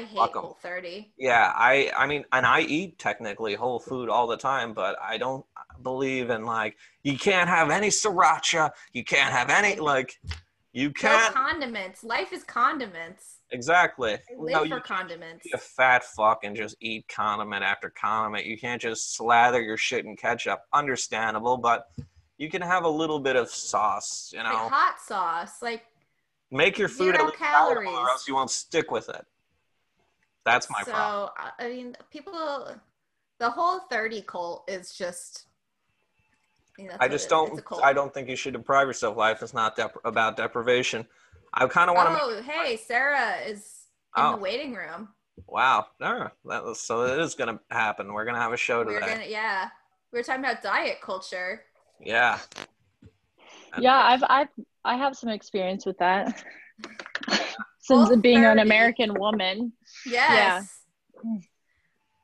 I hate. Whole 30. Yeah, I I mean, and I eat technically whole food all the time, but I don't believe in like you can't have any sriracha, you can't have any like you can't condiments. Life is condiments. exactly. I live No, for you condiments. be a fat fuck and just eat condiment after condiment. You can't just slather your shit in ketchup. Understandable, but you can have a little bit of sauce. You know, Like hot sauce. Like make your food at zero least palatable, or calories. else you won't stick with it. That's my so, problem. I- I mean, people, the whole 30 cult is just. I, mean, that's I just it- don't. it's a cult. I don't think you should deprive yourself. Life is not dep- about deprivation. I kind of want to. Oh, hey, Sarah is in Oh. the waiting room. Wow. All right. That, so it is gonna happen. We're gonna have a show We today. gonna, yeah, we were talking about diet culture. Yeah. Yeah, I've I've I have some experience with that. Since Whole being an American woman. Yes.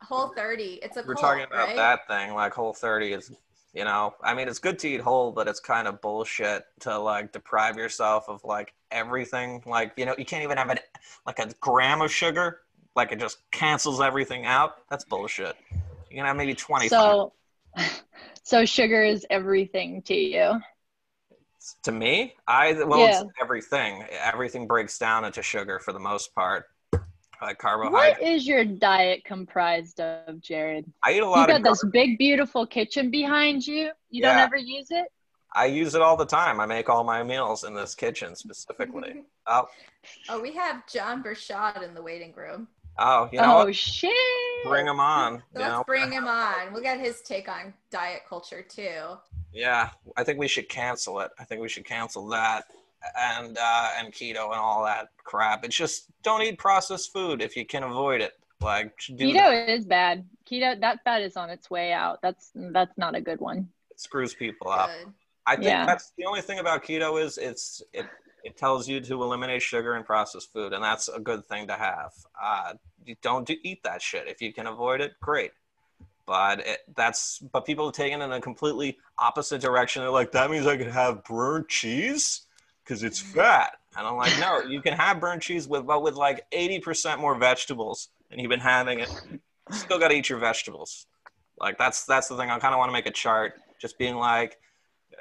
Whole 30. It's a We're cult, talking about right? that thing. Like Whole 30 is. You know, I mean, it's good to eat whole, but it's kind of bullshit to like deprive yourself of like everything. Like, you know, you can't even have an like a gram of sugar. Like it just cancels everything out. That's bullshit. You can have maybe 20. So so sugar is everything to you. To me, I well, Yeah. it's everything. Everything breaks down into sugar for the most part. Like What carbohydrates. is your diet comprised of, Jared? I eat a lot. You got of. this big beautiful kitchen behind you. You don't ever use it? I use it all the time. I make all my meals in this kitchen specifically. oh, Oh, we have Jon Bershad in the waiting room. oh, you know oh what? shit. Bring him on. So let's know? bring him on. We'll get his take on diet culture too. Yeah, I think we should cancel it. I think we should cancel that and uh, and keto and all that crap. It's just don't eat processed food if you can avoid it. Like do. Keto is bad. Keto that fat is on its way out. That's that's not a good one. It screws people up. Good. I think Yeah. that's the only thing about keto is it's it it tells you to eliminate sugar and processed food, and that's a good thing to have. Uh, you don't do, eat that shit if you can avoid it. Great, but it, that's but people are taking it in a completely opposite direction. They're like, that means I can have burnt cheese because it's fat, and I'm like, no, you can have burnt cheese with but with like eighty percent more vegetables, and you've been having it. You still got to eat your vegetables. Like that's that's the thing. I kind of want to make a chart, just being like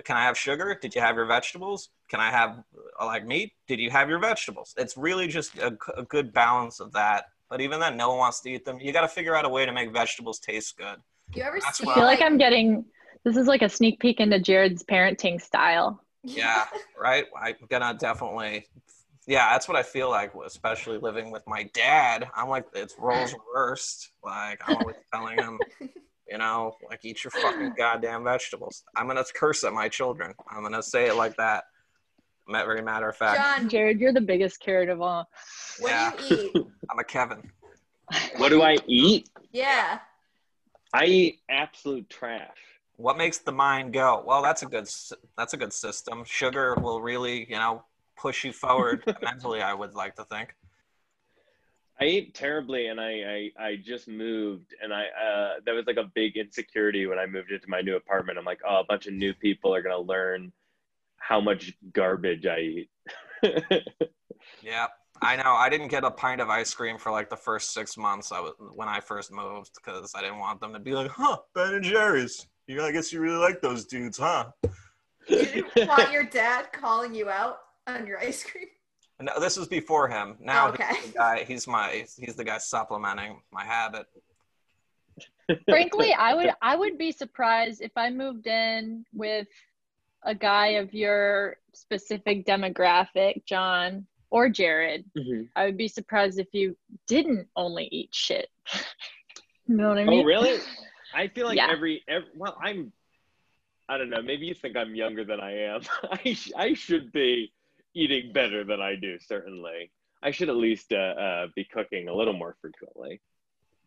can I have sugar? Did you have your vegetables? Can I have uh, like meat? Did you have your vegetables? It's really just a, a good balance of that. But even then, no one wants to eat them. You got to figure out a way to make vegetables taste good. You ever That's see why- I feel like I'm getting this is like a sneak peek into Jared's parenting style. Yeah, right. I'm gonna definitely. Yeah, that's what I feel like, especially living with my dad. I'm like, it's roles reversed. Like I'm always telling him, you know, like eat your fucking goddamn vegetables. I'm gonna curse at my children. I'm gonna say it like that. Very matter of fact. Jon, Jared, you're the biggest carrot of all. what Yeah. do you eat? I'm a Kevin. What do I eat? Yeah. I eat absolute trash. What makes the mind go? Well, that's a good that's a good system. Sugar will really, you know, push you forward mentally. I would like to think. I ate terribly, and I, I I just moved, and I uh, that was like a big insecurity when I moved into my new apartment. I'm like, oh, a bunch of new people are gonna learn how much garbage I eat. Yeah, I know. I didn't get a pint of ice cream for like the first six months. I was when I first moved because I didn't want them to be like, "Huh, Ben and Jerry's." You, I guess you really like those dudes, huh? You didn't want your dad calling you out on your ice cream? No, this was before him. Now Okay. he's the guy. He's my. He's the guy supplementing my habit. Frankly, I would I would be surprised if I moved in with a guy of your specific demographic, Jon or Jared. Mhm. I would be surprised if you didn't only eat shit. you know what I mean? Oh, really? I feel like Yeah. every, every well, I'm. I don't know. Maybe you think I'm younger than I am. I sh- I should be eating better than I do. Certainly, I should at least uh, uh, be cooking a little more frequently.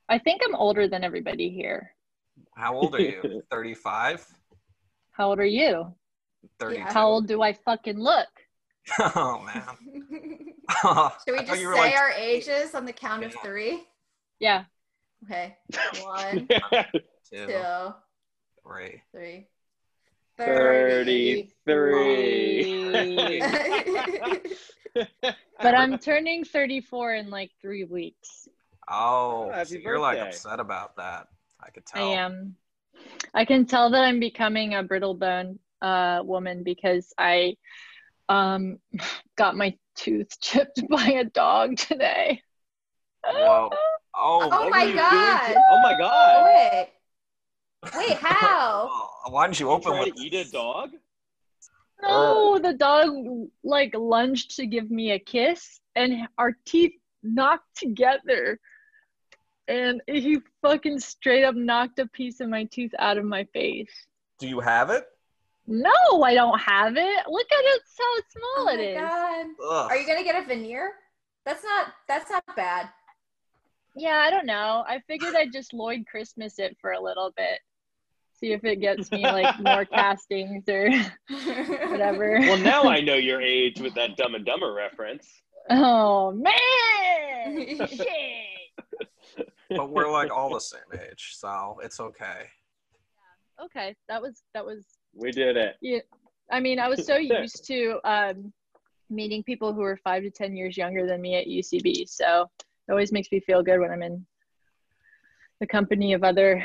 I think I'm older than everybody here. How old are you? Thirty-five. How old are you? Thirty-two. Yeah. How old do I fucking look? Oh man. Should we just say like- our ages on the count of three? Yeah. Okay. One, Two, two, three. three. 33. But I'm turning 34 in like three weeks. Oh, Happy so you're like upset about that. I could tell. I tell. am. I can tell that I'm becoming a brittle bone uh, woman because I um, got my tooth chipped by a dog today. Whoa. Oh, Oh what my were you God. Oh my god! Wait. Wait, how? Oh, Why didn't you You open try with to eat a dog? No, the dog like lunged to give me a kiss, and our teeth knocked together. And he fucking straight up knocked a piece of my tooth out of my face. Do you have it? No, I don't have it. Look at it, how small Oh it my is. god. Are you gonna get a veneer? That's not that's not bad. Yeah, I don't know. I figured I'd just Lloyd Christmas it for a little bit. See if it gets me like more castings or whatever. Well, now I know your age with that Dumb and Dumber reference. Oh man! Shit. But we're like all the same age, so it's okay. Yeah. Okay, that was that was. We did it. Yeah, I mean, I was so used to um, meeting people who were five to ten years younger than me at UCB, so it always makes me feel good when I'm in the company of other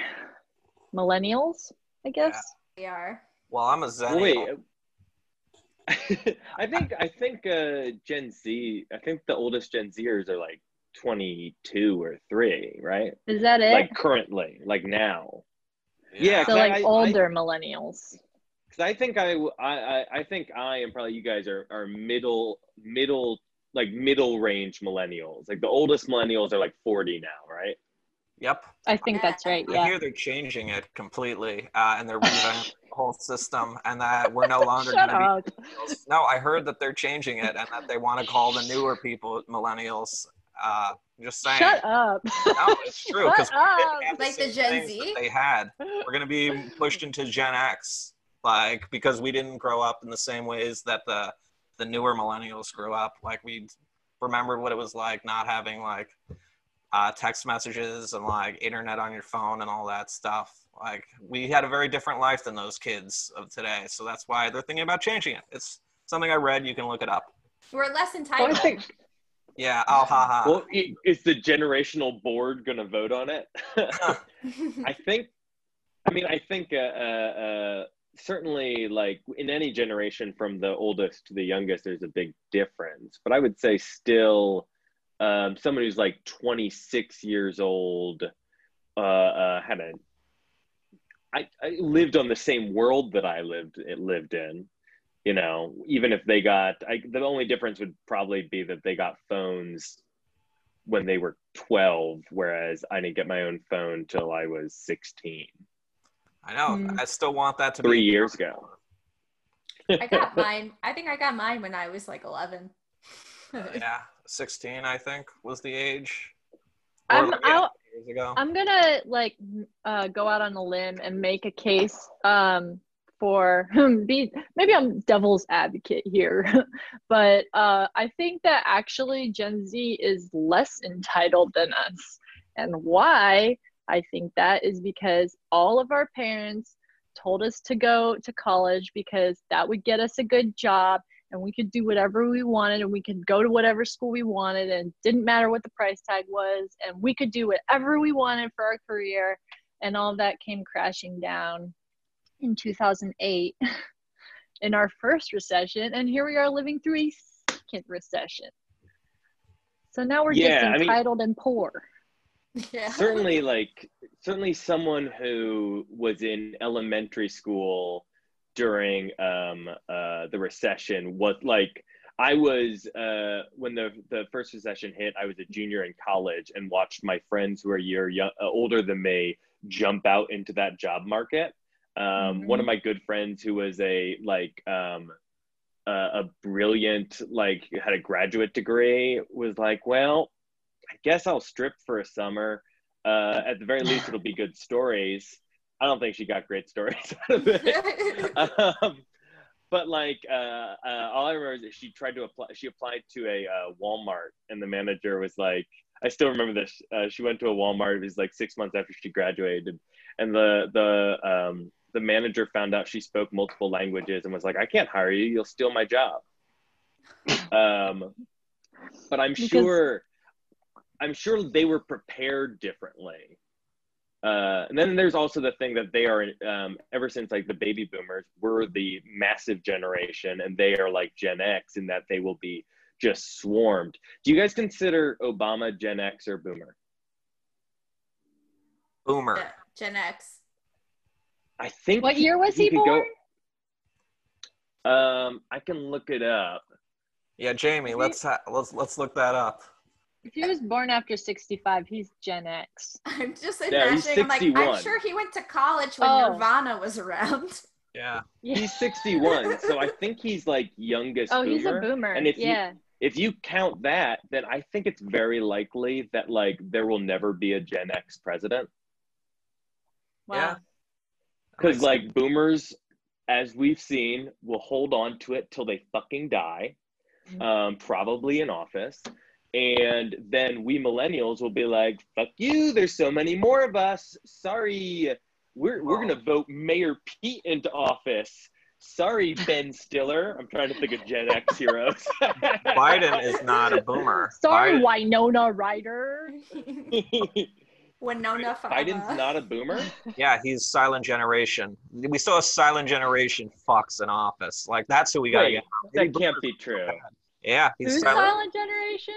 millennials. I guess. we are. Well, I'm a Well, wait. I think I think uh, Gen Z. I think the oldest Gen Zers are like 22 or three, right? Is that it? Like currently, like now. Yeah, so like I- older millennials. Because I think I, I I- I think I and probably you guys are are middle middle like middle range millennials. Like the oldest millennials are like 40 now, right? Yep. I think that's right. I Yeah. hear they're changing it completely, uh, and they're revamping the whole system, and that we're no longer Shut going up. to be. No, I heard that they're changing it, and that they want to call the newer people millennials. Uh, just saying. Shut up. No, it's true because Shut up. Like the same Gen Z? they had. We're going to be pushed into Gen X, like because we didn't grow up in the same ways that the the newer millennials grew up. Like we remembered what it was like not having like uh, text messages and like internet on your phone and all that stuff. Like we had a very different life than those kids of today, so that's why they're thinking about changing it. It's something I read. You can look it up. We're less Well, entitled. think. Yeah. Oh, ha ha. Well, is the generational board going to vote on it? I think. I mean, I think uh, uh, uh, certainly, like in any generation, from the oldest to the youngest, there's a big difference. But I would say still, um, someone who's like 26 years old uh, uh, had a. I, I lived on the same world that I lived it lived in. You know, even if they got, I, the only difference would probably be that they got phones when they were 12, whereas I didn't get my own phone till I was 16, I know. Hmm. I still want that to three be years ago. I got mine. I think I got mine when I was like 11. yeah, 16, I think, was the age. I'm yeah, out. years ago. I'm gonna like uh, go out on a limb and make a case um, for be maybe I'm devil's advocate here, but uh, I think that actually Gen Z is less entitled than us, and why I think that is because all of our parents told us to go to college because that would get us a good job and we could do whatever we wanted and we could go to whatever school we wanted and didn't matter what the price tag was and we could do whatever we wanted for our career. And all that came crashing down in 2008 in our first recession. And here we are living through a second recession. So now we're Yeah, just I mean- entitled and poor yeah. certainly, like, certainly someone who was in elementary school during um, uh, the recession was like, I was, uh, when the, the first recession hit, I was a junior in college and watched my friends who are a year young, uh, older than me jump out into that job market. Um, One of my good friends who was a like um, uh, a brilliant like had a graduate degree was like, well, I guess I'll strip for a summer. Uh, at the very least, it'll be good stories. I don't think she got great stories out of it. um, but like, uh, uh, all I remember is that she tried to apply. She applied to a uh, Walmart, and the manager was like, I still remember this. Uh, she went to a Walmart. It was like six months after she graduated, and the the um, the manager found out she spoke multiple languages and was like, "I can't hire you. You'll steal my job." Um, but I'm Because- sure. I'm sure they were prepared differently. Uh, and then there's also the thing that they are, um, ever since like the baby boomers were the massive generation, and they are like Gen X in that they will be just swarmed. Do you guys consider Obama Gen X or Boomer? Boomer. Yeah, Gen X. I think. What year was he could go- born? um, I can look it up. Yeah, Jamie, let's ha- let's let's look that up. If he was born after 65, he's Gen X. I'm just imagining. Yeah, he's imagining. I'm like, I'm sure he went to college when Oh. Nirvana was around. Yeah. Yeah. He's 61, so I think he's like youngest. Oh, boomer. he's a boomer. And if you- yeah. if you count that, then I think it's very likely that like there will never be a Gen X president Wow. Yeah. because like boomers, as we've seen, will hold on to it till they fucking die, Mhm. um, probably in office. And then we millennials will be like, "Fuck you! There's so many more of us. Sorry, we're we're gonna vote Mayor Pete into office. Sorry, Ben Stiller. I'm trying to think of Gen X heroes. Biden is not a boomer. Sorry, Biden- Winona Ryder. Winona Biden's not a boomer. Yeah, he's silent generation. We saw a silent generation fucks in office. Like that's who we gotta Wait, get. that can't be true. Yeah, he's Who's silent. Silent Generation?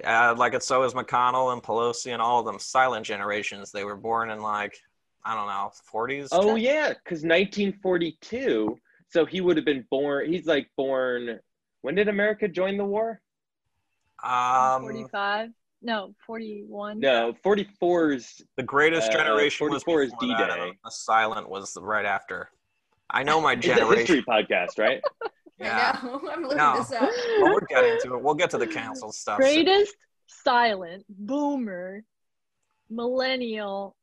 Yeah, like it's so is McConnell and Pelosi and all of them silent generations. They were born in like I don't know, 40s. Oh yeah, because 1942. So he would have been born. He's like born. When did America join the war? Um, 45? No, 41. No, 44's. the greatest Uh, generation was 44 is D-Day. and The silent was right after. I know my It's a generation. history podcast, right? Yeah, I know. I'm looking No. this up. well, we're getting to it. We'll get to the cancel stuff. soon. Greatest silent boomer millennial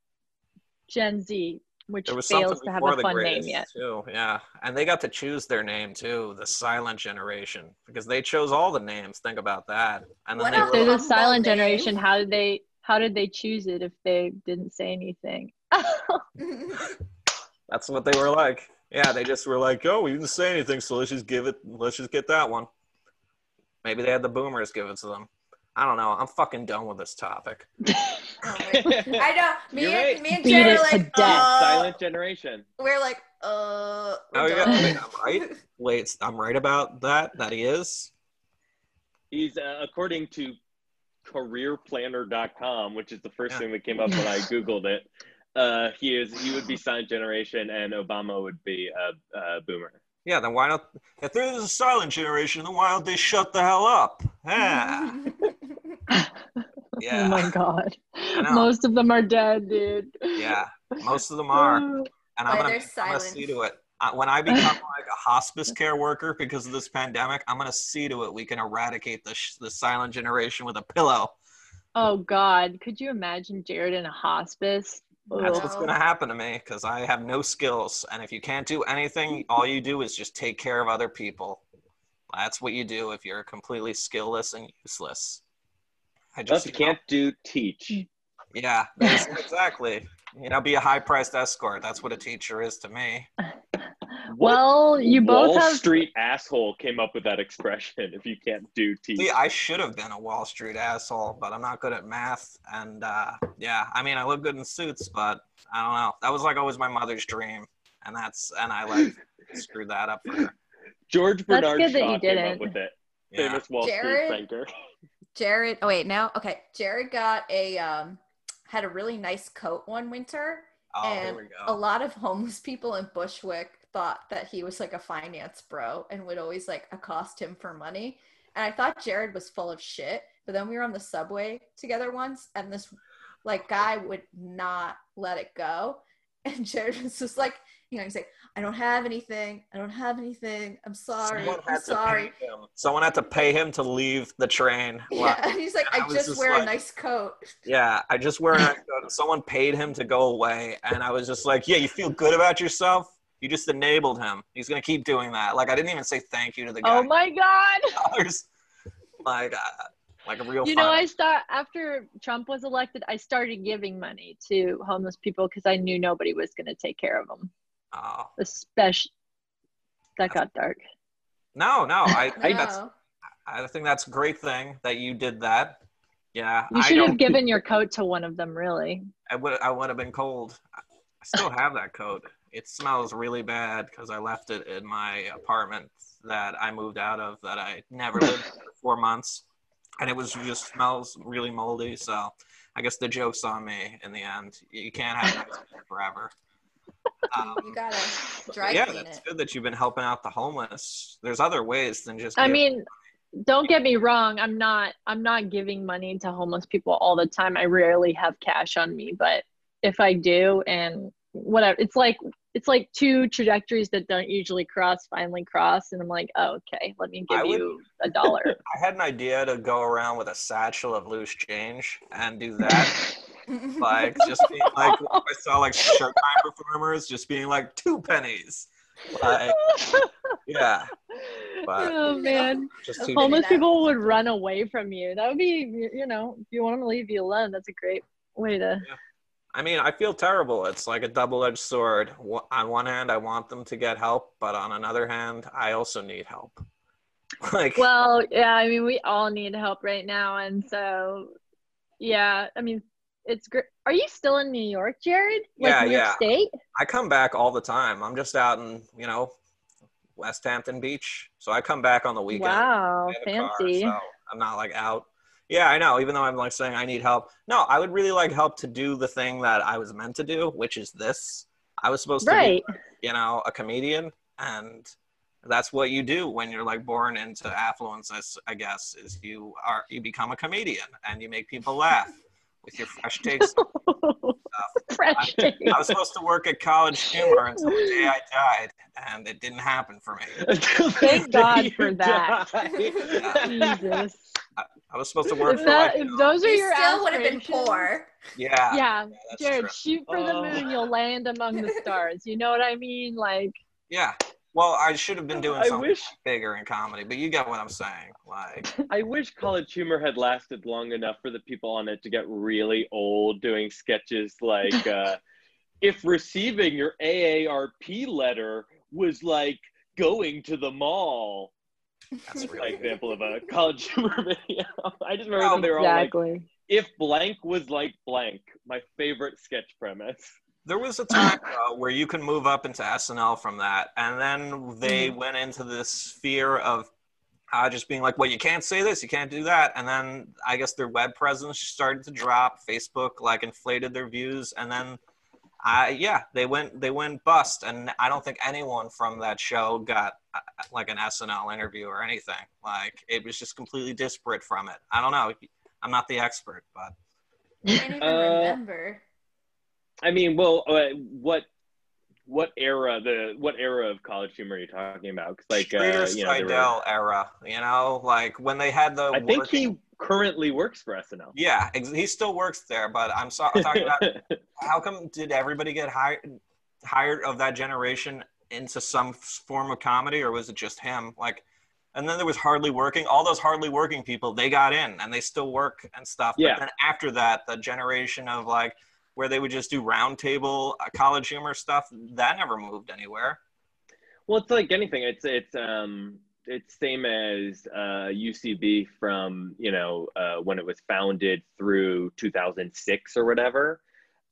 Gen Z, which was fails to have a fun name yet. too. Yeah, and they got to choose their name too, the silent generation, because they chose all the names. Think about that. And then What they a were the humble silent generation. How did they how did they choose it if they didn't say anything? That's what they were like. Yeah, they just were like, "Oh, we didn't say anything, so let's just give it. Let's just get that one." Maybe they had the boomers give it to them. I don't know. I'm fucking done with this topic. Oh I know. Me You're and right. me and Beat Jared are like, death. uh, Silent generation. we're like, uh. Oh, we're yeah, done. wait, I'm right. Wait, I'm right about that. That he is. He's uh, according to careerplanner.com, which is the first Yeah. thing that came up when I googled it. Uh, he is he would be silent generation, and Obama would be a, a boomer. Yeah. Then why not? If there's a silent generation, then why don't they shut the hell up? Yeah. Yeah. Oh my god. Most of them are dead, dude. Yeah. Most of them are. And I'm gonna, I'm gonna see to it. Uh, When I become like a hospice care worker because of this pandemic, I'm gonna see to it we can eradicate the sh- the silent generation with a pillow. Oh god. Could you imagine Jared in a hospice? That's what's gonna happen to me because I have no skills, and if you can't do anything, all you do is just take care of other people. That's what you do if you're completely skillless and useless. I Just just you know, can't do teach. yeah, exactly. You know, be a high-priced escort. That's what a teacher is to me. Well, you both Wall have Street asshole came up with that expression. If you can't do teach, See, I should have been a Wall Street asshole, but I'm not good at math. And uh, yeah, I mean, I look good in suits, but I don't know. That was like always my mother's dream, and that's and I like screwed that up for her. George That's Bernard good that you Shaw came didn't. up with it. Yeah. Famous Wall Jared? Street banker. Jared. Oh wait, now okay. Jared got a um had a really nice coat one winter, Oh, here and we a lot of homeless people in Bushwick thought that he was like a finance bro and would always like accost him for money. And I thought Jared was full of shit. But then we were on the subway together once, and this like guy would not let it go. And Jared was just like, you know, he's like, I don't have anything. I don't have anything. I'm sorry. Someone I'm sorry. pay him. Someone had to pay him to leave the train. Yeah, and he's like, I I just just wear a nice coat. Yeah, I just wear a nice coat. Someone paid him to go away, and I was just like, "Yeah, you feel good about yourself? You just enabled him. He's gonna keep doing that." Like I didn't even say thank you to the guy. Oh my god. dollars. Like, uh, like a real. You know, I start after Trump was elected, I started giving money to homeless people because I knew nobody was going to take care of them. Oh. Especially that got dark. No, no, I, I think that's No. I think that's a great thing that you did that. Yeah, You should don't. have given your coat to one of them, really. I would. I would have been cold. I still have that coat. It smells really bad because I left it in my apartment that I moved out of that I never lived in for four months, and it was just smells really moldy. So I guess the joke's on me in the end. You can't have that forever. Um, You gotta dry yeah, clean that's it. good that you've been helping out the homeless. There's other ways than just. I giving- mean, don't get me wrong. I'm not. I'm not giving money to homeless people all the time. I rarely have cash on me, but if I do, and whatever, it's like it's like two trajectories that don't usually cross finally cross, and I'm like, oh, okay, let me give would- you a dollar. I had an idea to go around with a satchel of loose change and do that. like just being like I saw like Showtime performers just being like two pennies. Like yeah, but oh man, just two homeless that. people would run away from you. That would be, you know, if you want them to leave you alone, that's a great way to. I mean, I feel terrible. It's like a double-edged sword. On one hand, I want them to get help, but on another hand, I also need help. Like Well, yeah, I mean, we all need help right now, and so, yeah, I mean, it's great. Are you still in New York, Jared? Like Yeah, New York yeah. State? I come back all the time. I'm just out in, you know, West Hampton Beach. So I come back on the weekend. Wow, a car, fancy. so I'm not like out. Yeah, I know. Even though I'm like saying I need help. No, I would really like help to do the thing that I was meant to do, which is this. I was supposed to be, you know, a comedian, and that's what you do when you're like born into affluence. I guess is you are you become a comedian and you make people laugh with your fresh takes. Fresh I was supposed to work at College Humor until the day I died, and it didn't happen for me. Thank God for that. that. Jesus. I was supposed to work If, for that, like, if those are You your still would have been poor. yeah, Yeah, that's Jared, true. shoot for the Oh. moon, you'll land among the stars. You know what I mean? Like, Yeah. Well, I should have been doing I something wish bigger in comedy, but you get what I'm saying. Like, I wish College Humor had lasted long enough for the people on it to get really old doing sketches like uh, if receiving your AARP letter was like going to the mall. that's That's my really example of a College Humor video. I just remember Oh, when they were all like, if blank was like blank, my favorite sketch premise. There was a time though, where you can move up into SNL from that, and then they Mm-hmm. went into this fear of uh, just being like, "Well, you can't say this, you can't do that," and then I guess their web presence started to drop. Facebook like inflated their views, and then, I yeah, they went they went bust, and I don't think anyone from that show got uh, like an SNL interview or anything. Like it was just completely disparate from it. I don't know. I'm not the expert, but I can't even Uh, remember. I mean, well, uh, what what era the what era of College Humor are you talking about? 'Cause, like, Streeter uh, you know, they were- era, you know, like when they had the. I think he currently works for SNL. Yeah, ex- he still works there, but I'm sorry. I'm talking about how come did everybody get hired hired of that generation into some form of comedy, or was it just him? Like, and then there was hardly working. All those hardly working people, they got in and they still work and stuff. Yeah. But then after that, the generation of like where they would just do roundtable uh, college humor stuff, that never moved anywhere. Well, it's like anything. It's it's um it's same as uh, UCB from you know uh, when it was founded through 2006 or whatever.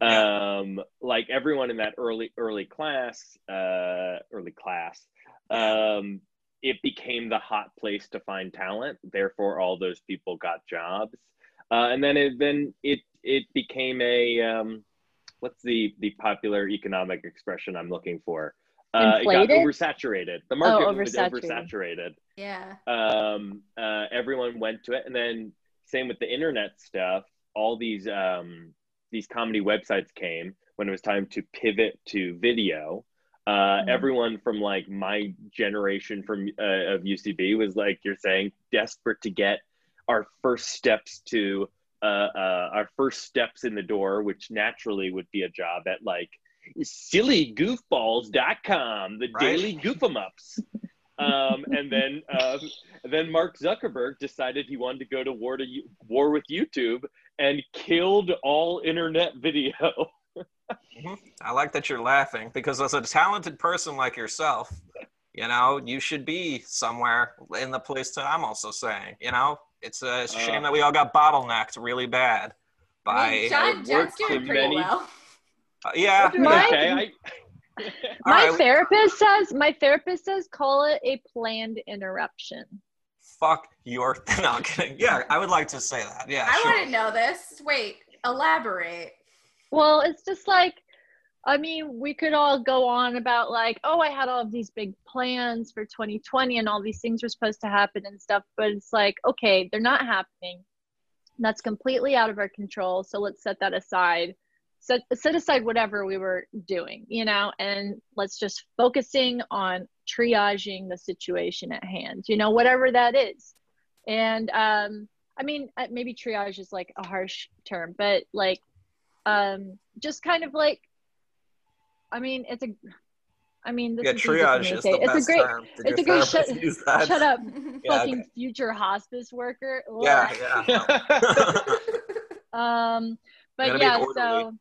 Um, like everyone in that early early class, uh, early class, um, it became the hot place to find talent. Therefore, all those people got jobs, uh, and then it then it it became a um, what's the the popular economic expression I'm looking for? Uh, it got Inflated? oversaturated. The market Oh, was oversaturated. oversaturated. Yeah. Um, uh, everyone went to it, and then same with the internet stuff. All these um, these comedy websites came when it was time to pivot to video. Uh, Mhm. Everyone from like my generation from uh, of UCB was like you're saying desperate to get our first steps to uh, uh, our first steps in the door, which naturally would be a job at like sillygoofballs.com, the Right. daily goof 'em ups. um, and then um, then Mark Zuckerberg decided he wanted to go to war to war with YouTube and killed all internet video. Mhm. I like that you're laughing because as a talented person like yourself, you know, you should be somewhere in the place that I'm also saying, you know, It's a, it's a shame Uh. that we all got bottlenecked really bad by. I mean, Jon, it Jon's doing pretty many- well. Uh, yeah. My- okay, I, My right, therapist says my therapist says call it a planned interruption. fuck your. No, I'm kidding. Yeah, I would like to say that. Yeah, I sure. want to know this. Wait, elaborate. Well, it's just like, I mean, we could all go on about like, oh, I had all of these big plans for 2020 and all these things were supposed to happen and stuff, but it's like, okay, they're not happening. That's completely out of our control. So let's set that aside. Set, set aside whatever we were doing, you know, and let's just focusing on triaging the situation at hand, you know, whatever that is. And um, I mean, uh, maybe triage is like a harsh term, but like um just kind of like i mean it's a i mean this Yeah, is triage is the it's best a great term. Did it's a great therapist shut- shut up Yeah, fucking okay. future hospice worker. Yeah, yeah. um but yeah so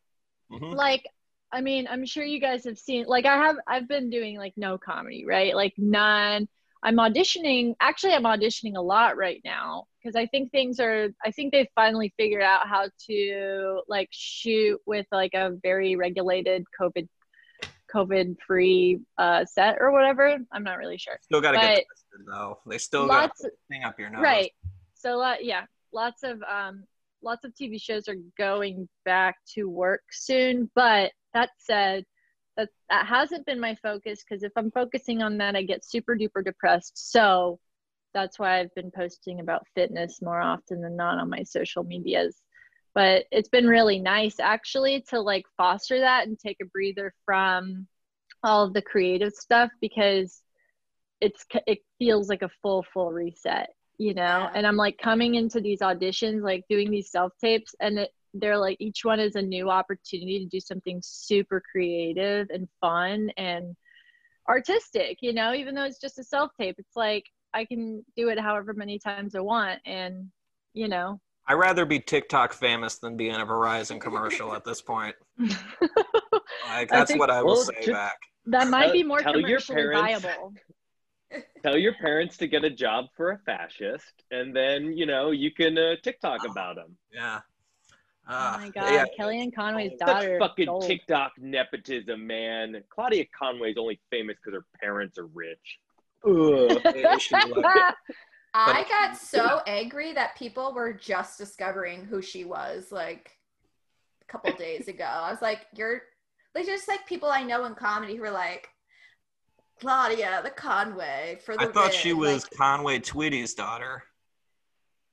Mhm. like i mean i'm sure you guys have seen like i have i've been doing like no comedy right like none i'm auditioning actually i'm auditioning a lot right now because i think things are i think they've finally figured out how to like shoot with like a very regulated covid covid free uh set or whatever i'm not really sure Still got to get tested though. They still got lots to thing up your nose. right so lot yeah lots of um lots of tv shows are going back to work soon but that said that that hasn't been my focus because if i'm focusing on that i get super duper depressed so that's why i've been posting about fitness more often than not on my social medias but it's been really nice actually to like foster that and take a breather from all of the creative stuff because it's it feels like a full full reset you know Yeah. and i'm like coming into these auditions like doing these self tapes and it, they're like each one is a new opportunity to do something super creative and fun and artistic you know even though it's just a self tape it's like i can do it however many times i want and you know I'd rather be TikTok famous than be in a Verizon commercial at this point. Like I that's think- what I will Well, say just- back. that might be more tell your commercially parents- viable Tell your parents to get a job for a fascist, and then you know you can uh, TikTok about them. Yeah. oh Uh, my god yeah. kellyanne conway's Such daughter Such fucking gold. TikTok nepotism, man. Claudia Conway's only famous because her parents are rich. Ugh. They should be like- I got so angry that people were just discovering who she was like a couple days ago. I was like, you're like just like people I know in comedy who were like Claudia, the Conway for the I thought she was like, Conway Twitty's daughter.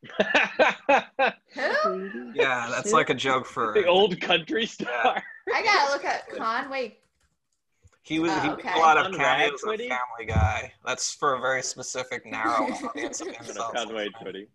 who? Yeah, that's like a joke for the old country star. I gotta look at Conway. He was. he Oh, did okay. a lot of On cameos on Rag Family Guy. That's for a very specific, narrow audience of I don't know, themselves. Conway Twitty.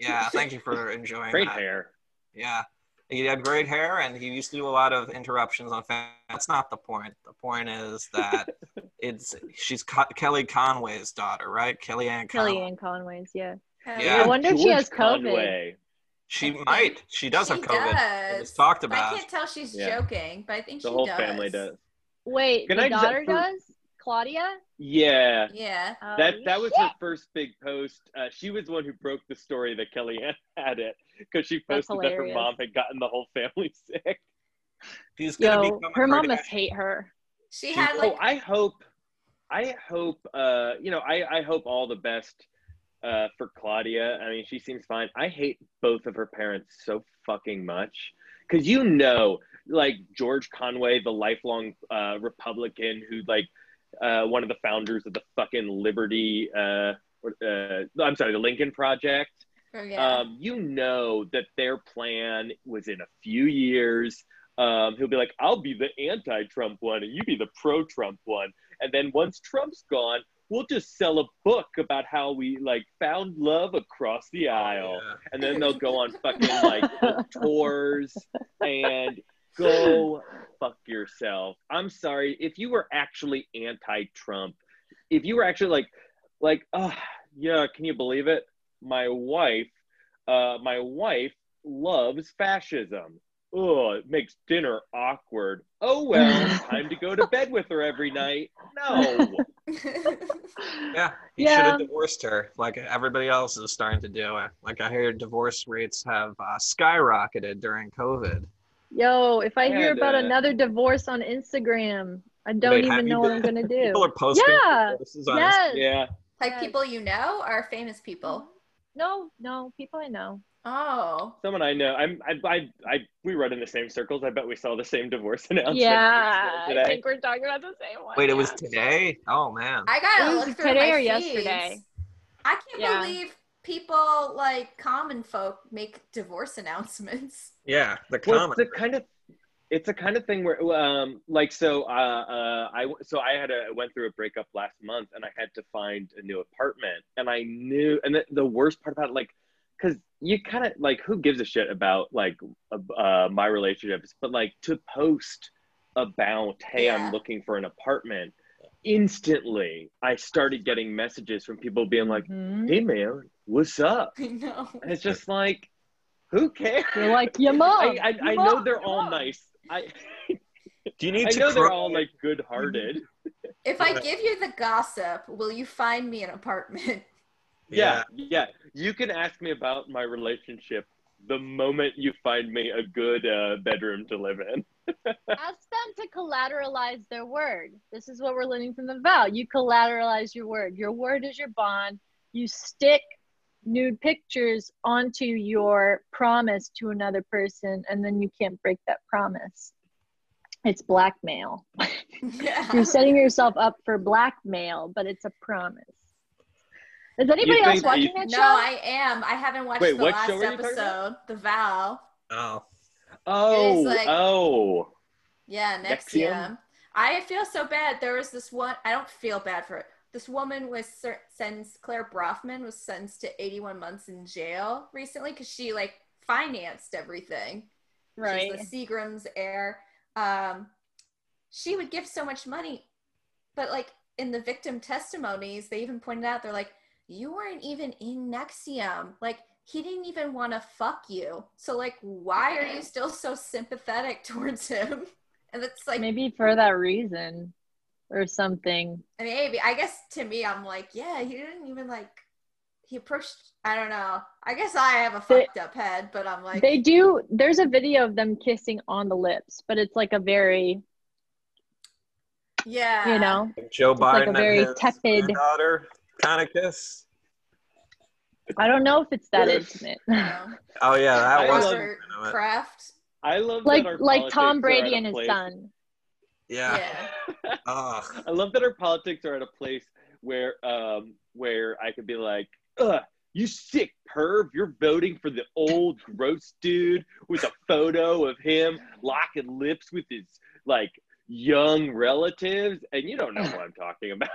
Yeah, thank you for enjoying Great that. hair. Yeah. He had great hair and he used to do a lot of interruptions on fam- That's not the point. The point is that it's she's Co- Kelly Conway's daughter, right? Kellyanne Conway. kellyanne conway's yeah Yeah. I wonder if she has COVID. Conway. She might. She does she have COVID. It was does. talked about. I can't tell she's Yeah. joking, but I think The she whole does. family does. Wait Can the I just- daughter for- does claudia Yeah. Yeah. That that was shit. her first big post. Uh, she was the one who broke the story that Kellyanne had it because she posted that her mom had gotten the whole family sick. She's gonna Yo, become her mom must hate her. She had like. oh, I hope, I hope, uh, you know, I I hope all the best uh, for Claudia. I mean, she seems fine. I hate both of her parents so fucking much because you know, like George Conway, the lifelong uh, Republican who like uh, one of the founders of the fucking Liberty. Uh, uh, I'm sorry, the Lincoln Project. oh, yeah. Um, you know that their plan was in a few years. Um, he'll be like, I'll be the anti Trump one and you be the pro Trump one. And then once Trump's gone, we'll just sell a book about how we like found love across the Oh, aisle. yeah. And then they'll go on fucking like tours and go fuck yourself. I'm sorry. If you were actually anti Trump, if you were actually like, like, oh, yeah, can you believe it? My wife, uh, my wife loves fascism. Oh, it makes dinner awkward. Oh well, time to go to bed with her every night. No, Yeah, he Yeah. should have divorced her like everybody else is starting to do. Like I hear divorce rates have uh, skyrocketed during COVID. Yo, if I I hear had, about uh, another divorce on Instagram, I don't Wait, even you know what I'm gonna do. People are posting Yeah, divorces on yes. yeah. like Yes. people you know or famous people? No, no, people I know. Oh. Someone I know. I'm. I. I. I. We run in the same circles. I bet we saw the same divorce announcement. yeah, today. I think we're talking about the same one. Wait, it was today? Oh man. I gotta It was look through today my or feeds. yesterday. I can't Yeah. believe people like common folk make divorce announcements. Yeah, the common. Well, it's the kind of it's a kind of thing where um like so uh, uh I so I had a went through a breakup last month and I had to find a new apartment and I knew and the, the worst part about it like because you kind of like who gives a shit about like uh, uh, my relationships but like to post about hey Yeah. I'm looking for an apartment instantly I started getting messages from people being like Mhm. hey man what's up I know. and it's just like who cares You're like your mom. I, I, your I mom, know they're all mom." nice. I Do you need I to know they're all like good-hearted. If I give you the gossip, will you find me an apartment? Yeah, yeah. You can ask me about my relationship the moment you find me a good uh, bedroom to live in. Ask them to collateralize their word. This is what we're learning from the vow. You collateralize your word. Your word is your bond. You stick nude pictures onto your promise to another person, and then you can't break that promise. It's blackmail. Yeah. You're setting yourself up for blackmail, but it's a promise. Is anybody You else watching you- that No. I am. I haven't watched Wait, the what last show were you talking episode. The Vow. Oh. Oh, like- oh. Yeah, NXIVM? NXIVM. I feel so bad. There was this one. I don't feel bad for it. This woman was sentenced. Clare Bronfman was sentenced to 81 months in jail recently because she like financed everything. right. She's the Seagram's heir. Um, she would give so much money, but like in the victim testimonies, they even pointed out they're like, you weren't even in NXIVM. Like he didn't even want to fuck you. So like, why are you still so sympathetic towards him? And it's like, Maybe for that reason or something. I mean, maybe I guess to me, I'm like, yeah, he didn't even like. He approached. I don't know. I guess I have a They- fucked up head, but I'm like, They do. There's a video of them kissing on the lips, but it's like a very, yeah, you know, Joe Biden like a very and his tepid- daughter kind of kiss. I don't know if it's that intimate. you. Oh yeah, that was love- Robert intimate. Kraft. I love like that our like Tom Brady and his place- son. Yeah. Yeah. Ugh. I love that our politics are at a place where um where I could be like, Ugh, you sick perv, you're voting for the old gross dude with a photo of him locking lips with his like young relatives, and you don't know what I'm talking about.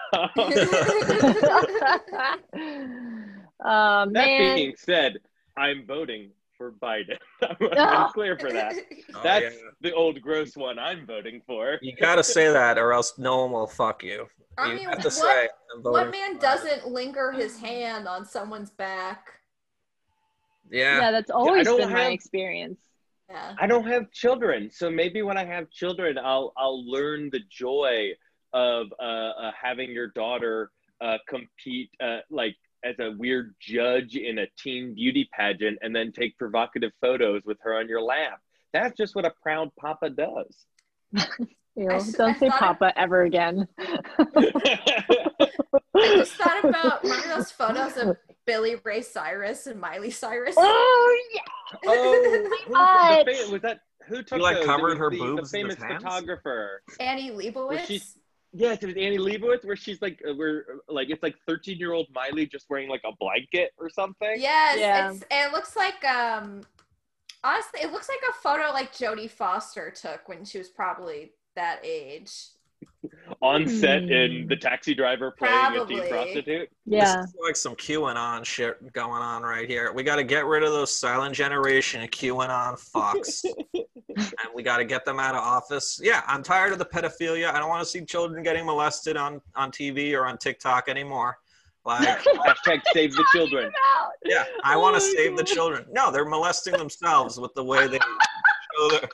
um, that man, being said, I'm voting for Biden. I'm, Oh. I'm clear for that. Oh, That's yeah. the old gross one I'm voting for. You gotta say that, or else no one will fuck you. I you mean, have to what- say. What man doesn't linger his hand on someone's back? Yeah. yeah, that's always don't been my experience. Yeah. I don't have children, so maybe when I have children, I'll I'll learn the joy of uh, uh, having your daughter uh, compete uh, like as a weird judge in a teen beauty pageant, and then take provocative photos with her on your lap. That's just what a proud papa does. You I don't I say thought- Papa ever again. I just thought about one of those photos of Billy Ray Cyrus and Miley Cyrus? oh yeah. oh, who- What? the was that who took like, those? Covered was her the, boobs The famous photographer. Annie Leibovitz. she's- Yes, it was Annie Leibovitz, where she's like, uh, where like it's like thirteen year old Miley just wearing like a blanket or something. Yes, Yeah. it's it looks like um honestly it looks like a photo like Jodie Foster took when she was probably that age. On set Hmm. in the taxi driver playing a Probably. teen prostitute. Yeah. This is like some QAnon shit going on right here. We got to get rid of those silent generation and QAnon fucks. and we got to get them out of office. Yeah, I'm tired of the pedophilia. I don't want to see children getting molested on, on TV or on TikTok anymore. Like, Hashtag save the children. yeah, I want Oh to my save the children. No, they're molesting themselves with the way they show their,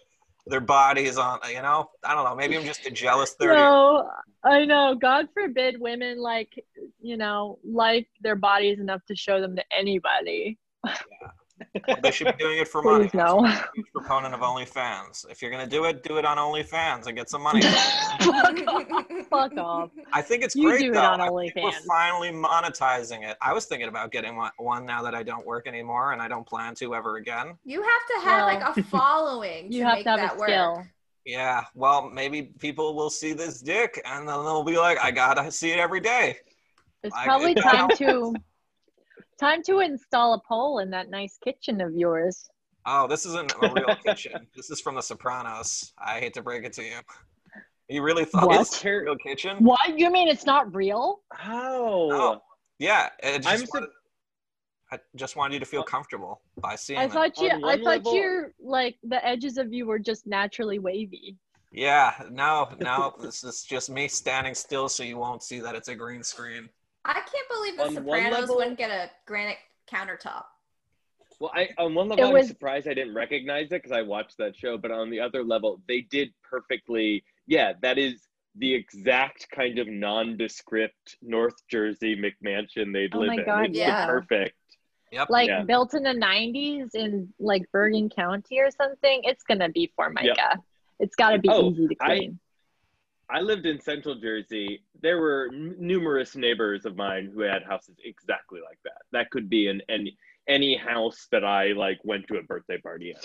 their bodies on. You know, I don't know. Maybe I'm just a jealous thirty. No, I know. God forbid women like, you know, like their bodies enough to show them to anybody. They should be doing it for money. Please no. I'm a huge proponent of OnlyFans. If you're gonna do it, do it on OnlyFans and get some money. Fuck off. Fuck off. I think it's You great do it though. on I think we're finally monetizing it. I was thinking about getting one- one now that I don't work anymore and I don't plan to ever again. You have to have Well, like a following to have make to have that a work. skill. Yeah, well, maybe people will see this dick and then they'll be like, I gotta see it every day. It's I- probably it time helps. to time to install a pole in that nice kitchen of yours. Oh, this isn't a real kitchen. This is from The Sopranos. I hate to break it to you. You really thought What? this was a real kitchen? What? You mean it's not real? How? Oh, yeah. It I'm just wanted, I just wanted you to feel comfortable by seeing I it. thought you I one thought level- you're like the edges of you were just naturally wavy. Yeah, no, no. this is just me standing still so you won't see that it's a green screen. I can't believe the On Sopranos level- wouldn't get a granite countertop. Well, I on one level It I'm was- surprised I didn't recognize it because I watched that show, but on the other level, they did perfectly. Yeah, that is the exact kind of nondescript North Jersey McMansion they'd live in. Oh live my in. God, it's yeah. perfect. Yep. Like Yeah. built in the nineties in like Bergen County or something, it's gonna be Formica. It's gotta be Oh, easy to clean. I lived in Central Jersey. There were n- numerous neighbors of mine who had houses exactly like that. That could be in any any house that I like went to a birthday party at.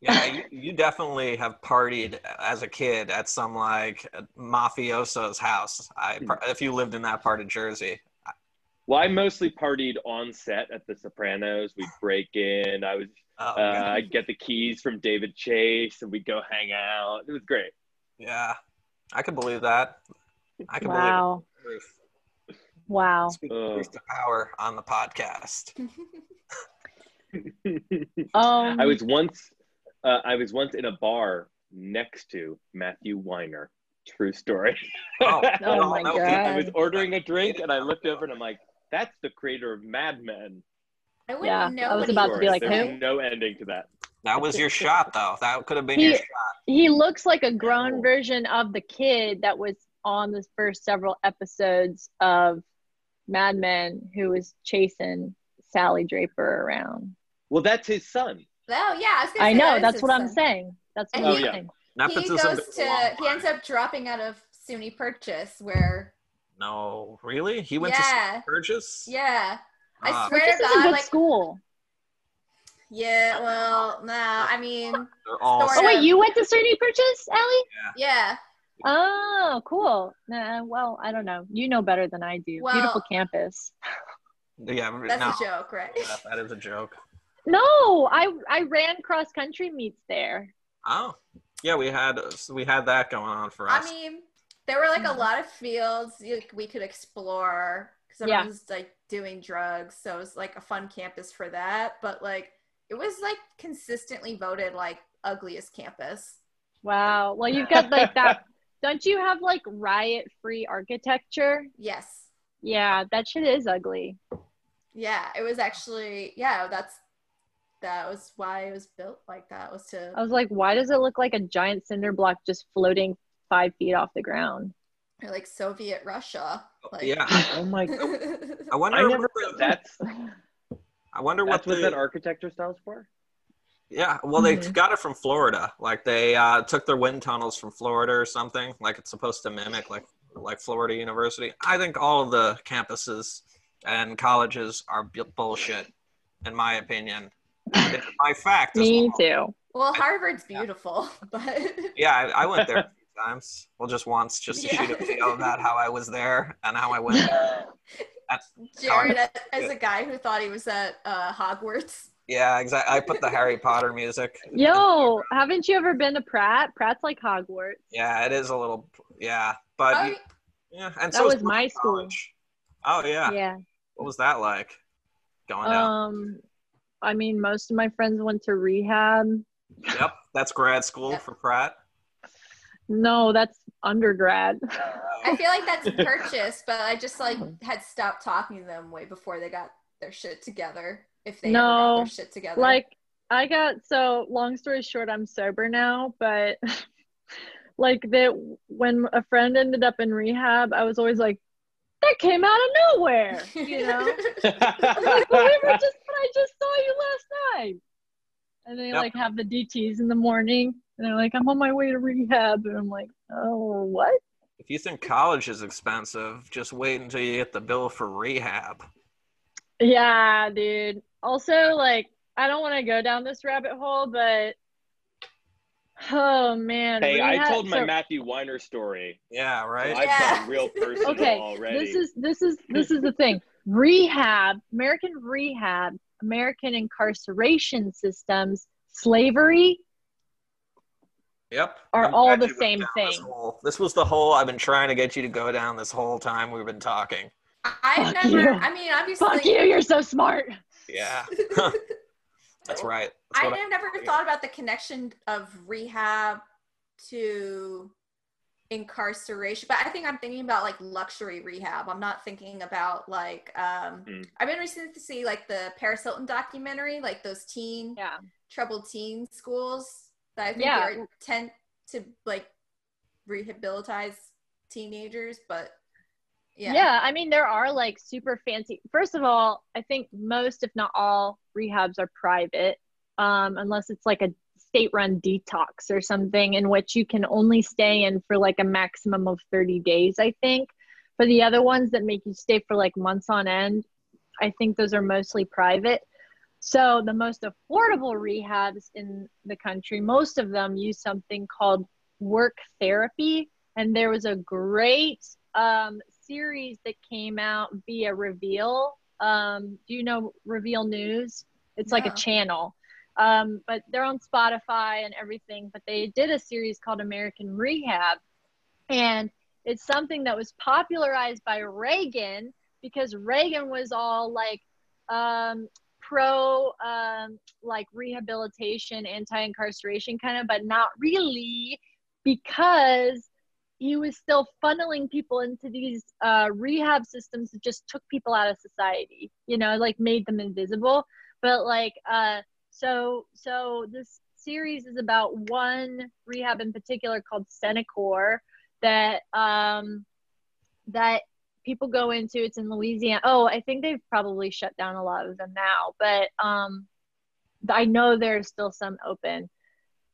Yeah, you, you definitely have partied as a kid at some like mafioso's house. I, if you lived in that part of Jersey. Well, I mostly partied on set at The Sopranos. We'd break in. I was Oh, uh, I'd get the keys from David Chase, and we'd go hang out. It was great. yeah, I can believe that. I can Wow. believe it. Wow. Speak Ugh. truth to power on the podcast. Um I was once uh, I was once in a bar next to Matthew Weiner. True story. Oh, Oh my no, God. I was ordering a drink and I looked over and I'm like, that's the creator of Mad Men. I wouldn't Yeah, know. I was what he about to be like, There's who? no ending to that. That was your shot, though. That could have been He- your shot. he looks like a grown version of the kid that was on the first several episodes of Mad Men who was chasing Sally Draper around. Well, that's his son. Oh yeah, I was gonna I say that know, is that's his what I'm saying. That's what And I'm he- saying. He Nepotism goes goes a long to. He ends up dropping out of SUNY Purchase, where No, really? He went Yeah. to Purchase? yeah, I Ah, swear to God, like school. Yeah. Well, nah. I mean, they're all Oh wait, of. you went to SUNY Purchase, Allie? yeah. Oh, cool. Nah, well, I don't know. You know better than I do. Well- Beautiful campus. yeah. That's no, a joke, right? Yeah, that is a joke. No, I I ran cross country meets there. Oh, yeah. We had we had that going on for us. I mean, there were like a Mhm. lot of fields we could explore because Yeah. was like doing drugs, so it was like a fun campus for that. But like, it was like consistently voted like ugliest campus. Wow. Well, you've got like that. Don't you have like riot free architecture? Yes. Yeah, that shit is ugly. Yeah, it was actually yeah. That's that was why it was built like that. Was to I was like, why does it look like a giant cinder block just floating five feet off the ground? or like Soviet Russia. Oh, like, yeah. Oh my! I wonder. I what never. the- That's I wonder what that's what the that architecture style's for. Yeah, well, they Mhm. got it from Florida. Like they uh, took their wind tunnels from Florida or something. Like it's supposed to mimic like like Florida University. I think all of the campuses and colleges are bu- bullshit, in my opinion. And it's my fact. Me well. too. well, Harvard's beautiful, but Yeah, I, I went there a few times. Well, just once, just to Yeah. shoot a video about how I was there and how I went. there. Jared, as- as a guy who thought he was at uh, Hogwarts, Yeah, exactly. I put the Harry Potter music. Yo, haven't you ever been to Pratt? Pratt's like Hogwarts. Yeah, it is a little. Yeah, but oh, yeah, and That so was my Brooklyn school. College. Oh yeah. Yeah. What was that like? Going down. Um, I mean, most of my friends went to rehab. Yep, that's grad school Yep. for Pratt. No, that's undergrad. I feel like that's purchased, but I just like uh-huh. had stopped talking to them way before they got their shit together. If they ever got No, their shit together, like I got so long story short, I'm sober now, but like that when a friend ended up in rehab, I was always like, that came out of nowhere, you know? I'm like, well, we were just, but I just saw you last night. And they Yep. like have the DTs in the morning, and they're like, I'm on my way to rehab, and I'm like, oh, what? If you think college is expensive, just wait until you get the bill for rehab. Yeah, dude. Also, like, I don't want to go down this rabbit hole, but oh man. hey, I told my so- Matthew Weiner story. Yeah, So right. I've Yeah. gotten real personal Okay, already. This is this is this is the thing. Rehab, American rehab, American incarceration systems, slavery Yep. are I'm all the same down This, thing. whole- this was the whole I've been trying to get you to go down this whole time we've been talking. I've Fuck never. you. I mean, obviously. Fuck you, you're so smart. Yeah. That's right. That's I what have never thought about the connection of rehab to incarceration, but I think I'm thinking about like luxury rehab. I'm not thinking about like um Hmm. I've been recently to see like the Paris Hilton documentary, like those teen Yeah. troubled teen schools that I think Yeah. are tend to like rehabilitize teenagers, but yeah. Yeah. I mean, there are like super fancy. First of all, I think most, if not all, rehabs are private, um, unless it's like a state-run detox or something in which you can only stay in for like a maximum of 30 days. I think. For the other ones that make you stay for like months on end, I think those are mostly private. So the most affordable rehabs in the country, most of them use something called work therapy. And there was a great um, series that came out via Reveal. Um, do you know Reveal News? It's like a channel. Um, but they're on Spotify and everything. But they did a series called American Rehab. And it's something that was popularized by Reagan because Reagan was all like um, pro um, like rehabilitation, anti-incarceration kind of, but not really because he was still funneling people into these uh, rehab systems that just took people out of society, you know, like made them invisible. But like, uh, so so this series is about one rehab in particular called Cenikor that um, that people go into. It's in Louisiana. Oh, I think they've probably shut down a lot of them now, but um, I know there's still some open.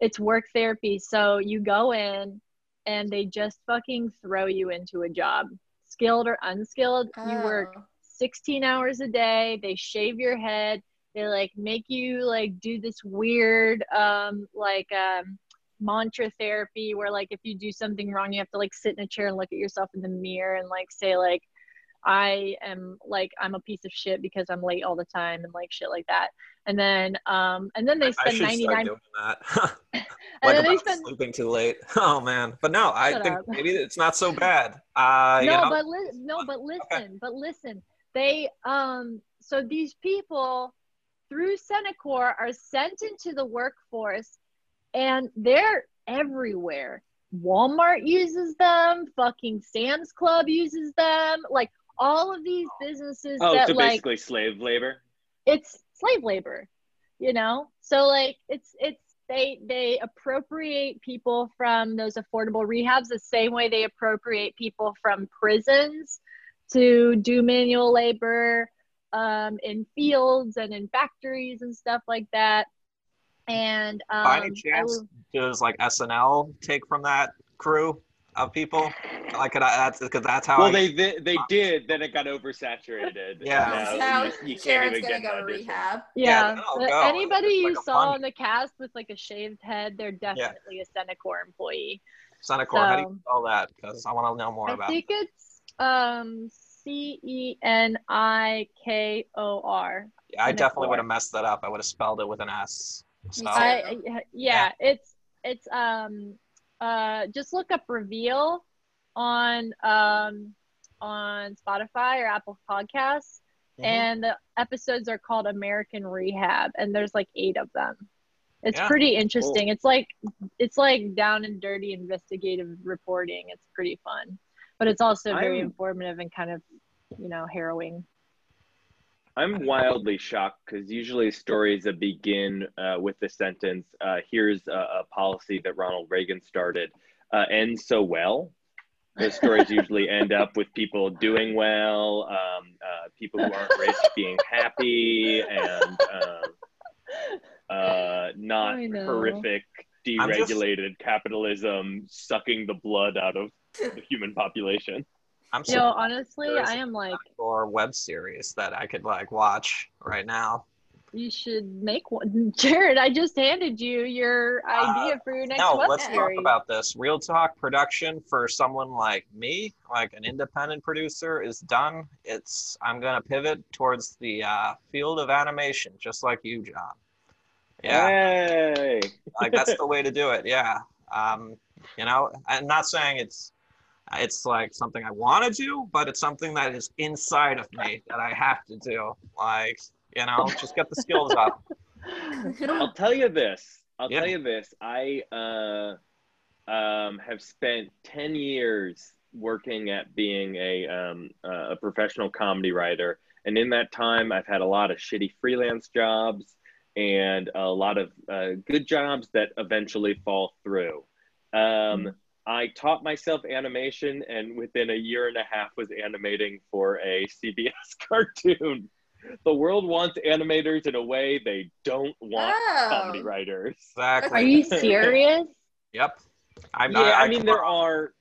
It's work therapy, so you go in and they just fucking throw you into a job, skilled or unskilled. You work Oh. 16 hours a day. They shave your head. They like make you like do this weird um like um mantra therapy where like if you do something wrong you have to like sit in a chair and look at yourself in the mirror and like say like I am like I'm a piece of shit because I'm late all the time and like shit like that. And then um and then they spend should 99 start doing that. and like about spend sleeping too late. Oh man, but no, I Shut think up. maybe it's not so bad. Uh, you no know, but li- no but listen but listen they um so these people through Cenikor are sent into the workforce and they're everywhere. Walmart uses them fucking Sam's Club uses them like all of these businesses Oh, that so like basically slave labor. it's slave labor you know? So like it's it's they they appropriate people from those affordable rehabs the same way they appropriate people from prisons to do manual labor um, in fields and in factories and stuff like that and um, by any chance, will- does like SNL take from that crew of people? Like, could I, that's because that's how. Well, I, they they, they did. Then it got oversaturated. Yeah. and now how you, you can't Jared's even gonna get go an to rehab. yeah, then go. anybody It's you saw fun- in the cast with like a shaved head they're definitely a Cenikor employee Cenikor, how do you spell that? Because I want to know more I about. think it's um C E N I K O R. Yeah, I definitely would have messed that up. I would have spelled it with an S. So. I I- yeah, it's it's um uh just look up reveal on um on Spotify or Apple Podcasts Mhm. and the episodes are called American Rehab and there's like 8 of them. It's Yeah. pretty interesting. It's like it's like down and dirty investigative reporting. It's pretty fun. But it's also very I'm- informative and kind of, you know, harrowing. I'm wildly shocked because usually stories that begin uh, with the sentence, uh, here's a, a, policy that Ronald Reagan started, uh, end so well. Those stories usually end up with people doing well, um, uh, people who aren't rich being happy, and uh, uh, not horrific, deregulated just... capitalism sucking the blood out of the human population. I'm so Yo, honestly, I am like for web series that I could like watch right now. You should make one, Jared. I just handed you your idea uh, for your next no, web let's series. talk about this. Real talk production for someone like me, like an independent producer, is done. It's I'm gonna pivot towards the uh, field of animation, just like you, Jon. Yeah, hey. like that's the way to do it. Yeah, um, you know, I'm not saying it's it's like something I want to do, but it's something that is inside of me that I have to do. Like, you know, just get the skills up. I'll tell you this. I'll yeah. tell you this. I uh, um, have spent 10 years working at being a, um, a professional comedy writer. And in that time, I've had a lot of shitty freelance jobs and a lot of uh, good jobs that eventually fall through. Um, I taught myself animation and within a year and a half was animating for a CBS cartoon. The world wants animators in a way they don't want oh. comedy writers. Exactly. Are you serious? yep. I'm, not. yeah, I, I, I mean there are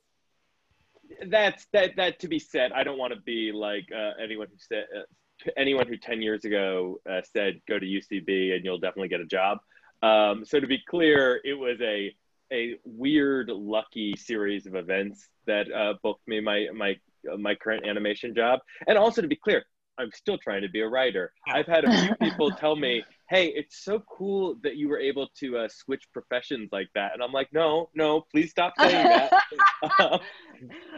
that's that that to be said. I don't want to be like uh, anyone who said uh, anyone who 10 years ago uh, said go to UCB and you'll definitely get a job. Um, so to be clear, it was a a weird, lucky series of events that uh, booked me my my uh, my current animation job. And also, to be clear, I'm still trying to be a writer. I've had a few people tell me, "Hey, it's so cool that you were able to uh, switch professions like that," and I'm like, "No, no, please stop saying that." um,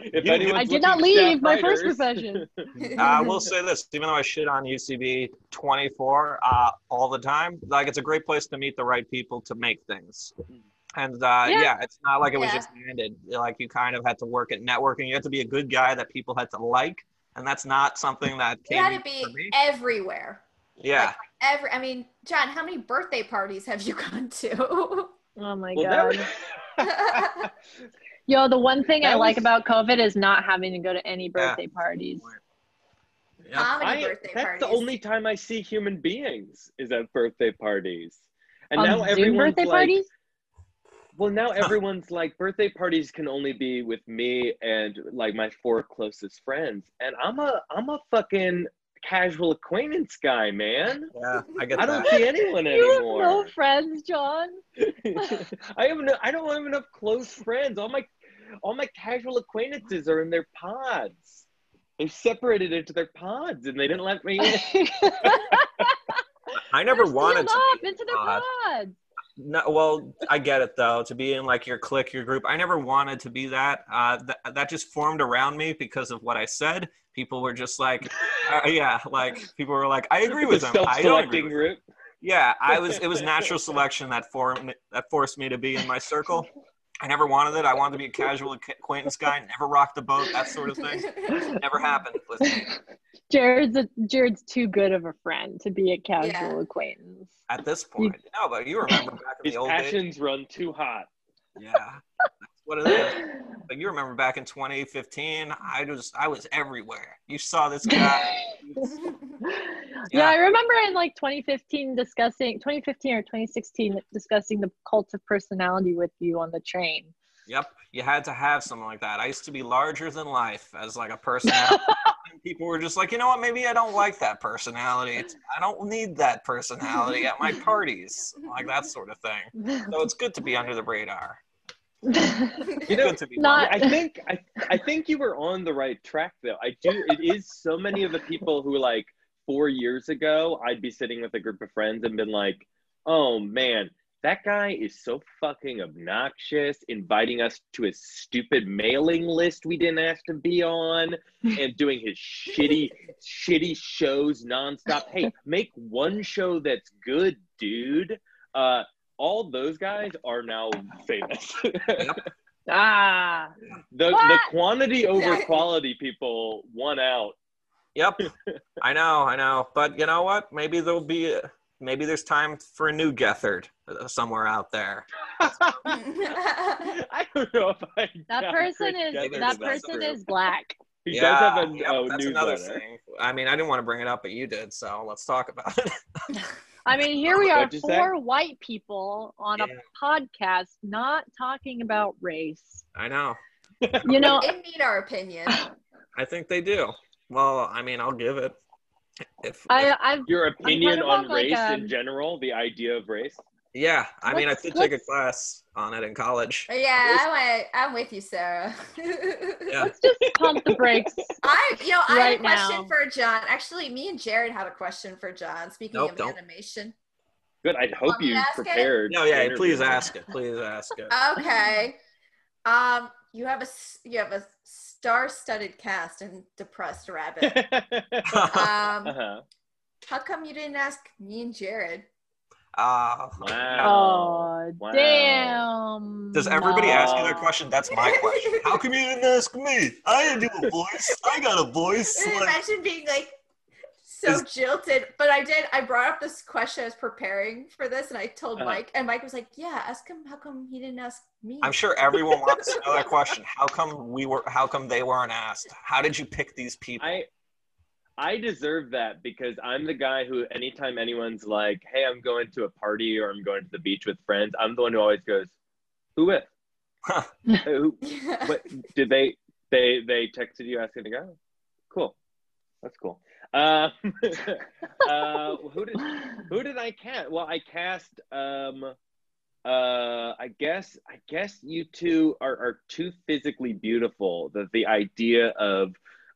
if you, I did not leave my writers, first profession. I will say this: even though I shit on UCB 24 uh, all the time, like it's a great place to meet the right people to make things. And uh, yeah. yeah. it's not like it was yeah. just handed. Like you kind of had to work at networking. You had to be a good guy that people had to like, and that's not something that came. You had to be everywhere. Yeah. Like every. I mean, Jon, how many birthday parties have you gone to? oh my well, god. Yo, the one thing that I was... like about COVID is not having to go to any birthday yeah. parties. Yeah. I, birthday that's parties. the only time I see human beings is at birthday parties. And um, now Zoom everyone's birthday like, parties? Well, now everyone's like birthday parties can only be with me and like my four closest friends, and I'm a I'm a fucking casual acquaintance guy, man. Yeah, I get. I don't see anyone you anymore. Have no friends, Jon. I have no. I don't have enough close friends. All my all my casual acquaintances are in their pods. They separated into their pods, and they didn't let me in. I never They're wanted to be into their pods. No, well, I get it though. To be in like your clique, your group, I never wanted to be that. Uh, that that just formed around me because of what I said. People were just like, uh, yeah, like people were like, I agree with them. I don't agree. Group. Yeah, I was. It was natural selection that formed that forced me to be in my circle. I never wanted it. I wanted to be a casual acquaintance guy, never rock the boat, that sort of thing. never happened with. Jared's a, Jared's too good of a friend to be a casual yeah. acquaintance. At this point, no, but you remember back in His the old passions days. run too hot. Yeah, that's what it is. But you remember back in 2015, I was I was everywhere. You saw this guy. yeah. yeah, I remember in like 2015 discussing 2015 or 2016 discussing the cult of personality with you on the train. Yep, you had to have something like that. I used to be larger than life as like a person. people were just like, you know what? Maybe I don't like that personality. It's, I don't need that personality at my parties, like that sort of thing. So it's good to be under the radar. you know, not... I think I, I think you were on the right track though. I do. It is so many of the people who like four years ago, I'd be sitting with a group of friends and been like, "Oh man, that guy is so fucking obnoxious, inviting us to his stupid mailing list we didn't ask to be on, and doing his shitty, shitty shows nonstop. Hey, make one show that's good, dude. Uh, all those guys are now famous. ah, the the quantity over quality people won out Yep. I know, I know. But you know what? Maybe there'll be maybe there's time for a new Gethard uh, somewhere out there. I don't know if I. That person is Gethard that person group. is black. He does have a yep, oh, that's another newsletter. thing. I mean, I didn't want to bring it up, but you did, so let's talk about it. I mean, here we are, What'd say? four white people on Yeah. a podcast not talking about race. I know. You know, they need our opinion. I think they do. Well, I mean, I'll give it. If, I if- I've Your opinion of on on, like, race um, in general, the idea of race. Yeah, I mean, I let's- did take a class on it in college. Yeah, I'm, with- I'm with you, Sarah. Yeah. let's just pump the brakes. I, you know, I Right had a question now. for Jon. Actually, me and Jared had a question for Jon. Speaking Nope, of don't. animation. Good. I hope Want me to you ask it? prepared. No, yeah, interview please ask it. Please ask it. Okay. Um, you have a s- you have a star-studded cast in Depressed Rabbit. Um, uh-huh. how come you didn't ask me and Jared? Uh, Wow. Oh Wow. damn! Does everybody ask you that question? That's my question. How come you didn't ask me? I didn't do a voice. I got a voice. And Like, imagine being like so Is- jilted. But I did. I brought up this question. I was preparing for this, and I told Uh-huh. Mike, and Mike was like, "Yeah, ask him. How come he didn't ask me?" I'm sure everyone wants to know that question. How come we were? How come they weren't asked? How did you pick these people? I I deserve that because I'm the guy who anytime anyone's like, "Hey, I'm going to a party or I'm going to the beach with friends," I'm the one who always goes, "Who with? Uh, who, what did they they they texted you asking to go? Cool, that's cool. Uh, uh, who did who did I cast? Well, I cast. Um, uh, I guess I guess you two are are too physically beautiful that the idea of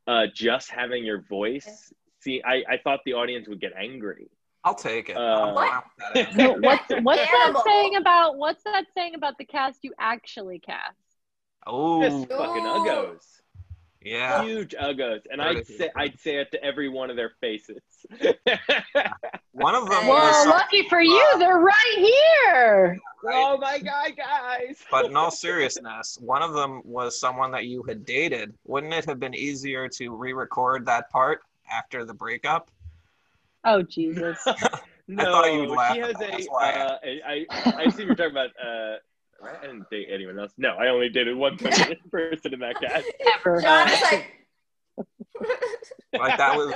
uh, just having your voice. See, I, I thought the audience would get angry. I'll take it. Uh, What? laugh at it. So what's what's that saying about what's that saying about the cast you actually cast? Oh, Just fucking Ooh. uggos, yeah. huge uggos, and I'd say. I'd say it to every one of their faces. One of them Well, was, lucky for you, they're right here. oh my god, guys! but in all seriousness, one of them was someone that you had dated. Wouldn't it have been easier to re-record that part after the breakup? Oh Jesus! No, thought you would laugh she has at that. a. That's why I Uh, a I I assume you're talking about. Uh, I didn't date anyone else. No, I only dated one person person in that cast. Ever. Jon is like. Like that was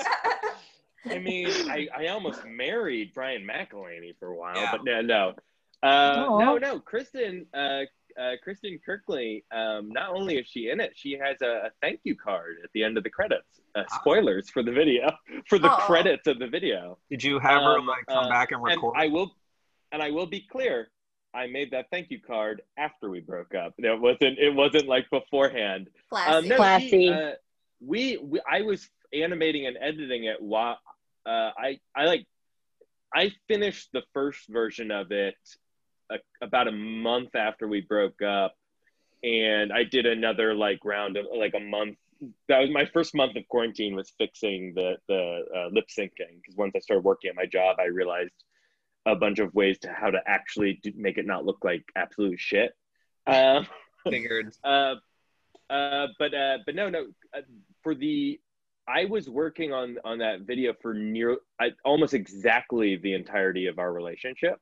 I mean, I, I almost married Brian McElhaney for a while, Yeah. but no, no, uh, Aw. no, no. Kristen, uh, uh, Kristen Kirkley. Um, not only is she in it, she has a, a thank you card at the end of the credits. Uh, Ah. spoilers for the video, for the Aw. credits of the video. Did you have her Um, like come uh, back and And record? I will, and I will be clear. I made that thank you card after we broke up. It wasn't. It wasn't like beforehand. Classy. Um, no, Classy. she, uh, we, we, I was animating and editing it while uh, I, I like, I finished the first version of it a, about a month after we broke up, and I did another like round of like a month. That was my first month of quarantine was fixing the the uh, lip syncing because once I started working at my job, I realized a bunch of ways to how to actually do, make it not look like absolute shit. Um, Figured. uh, uh, but uh, but no, no. Uh, for the, I was working on on that video for near I, almost exactly the entirety of our relationship,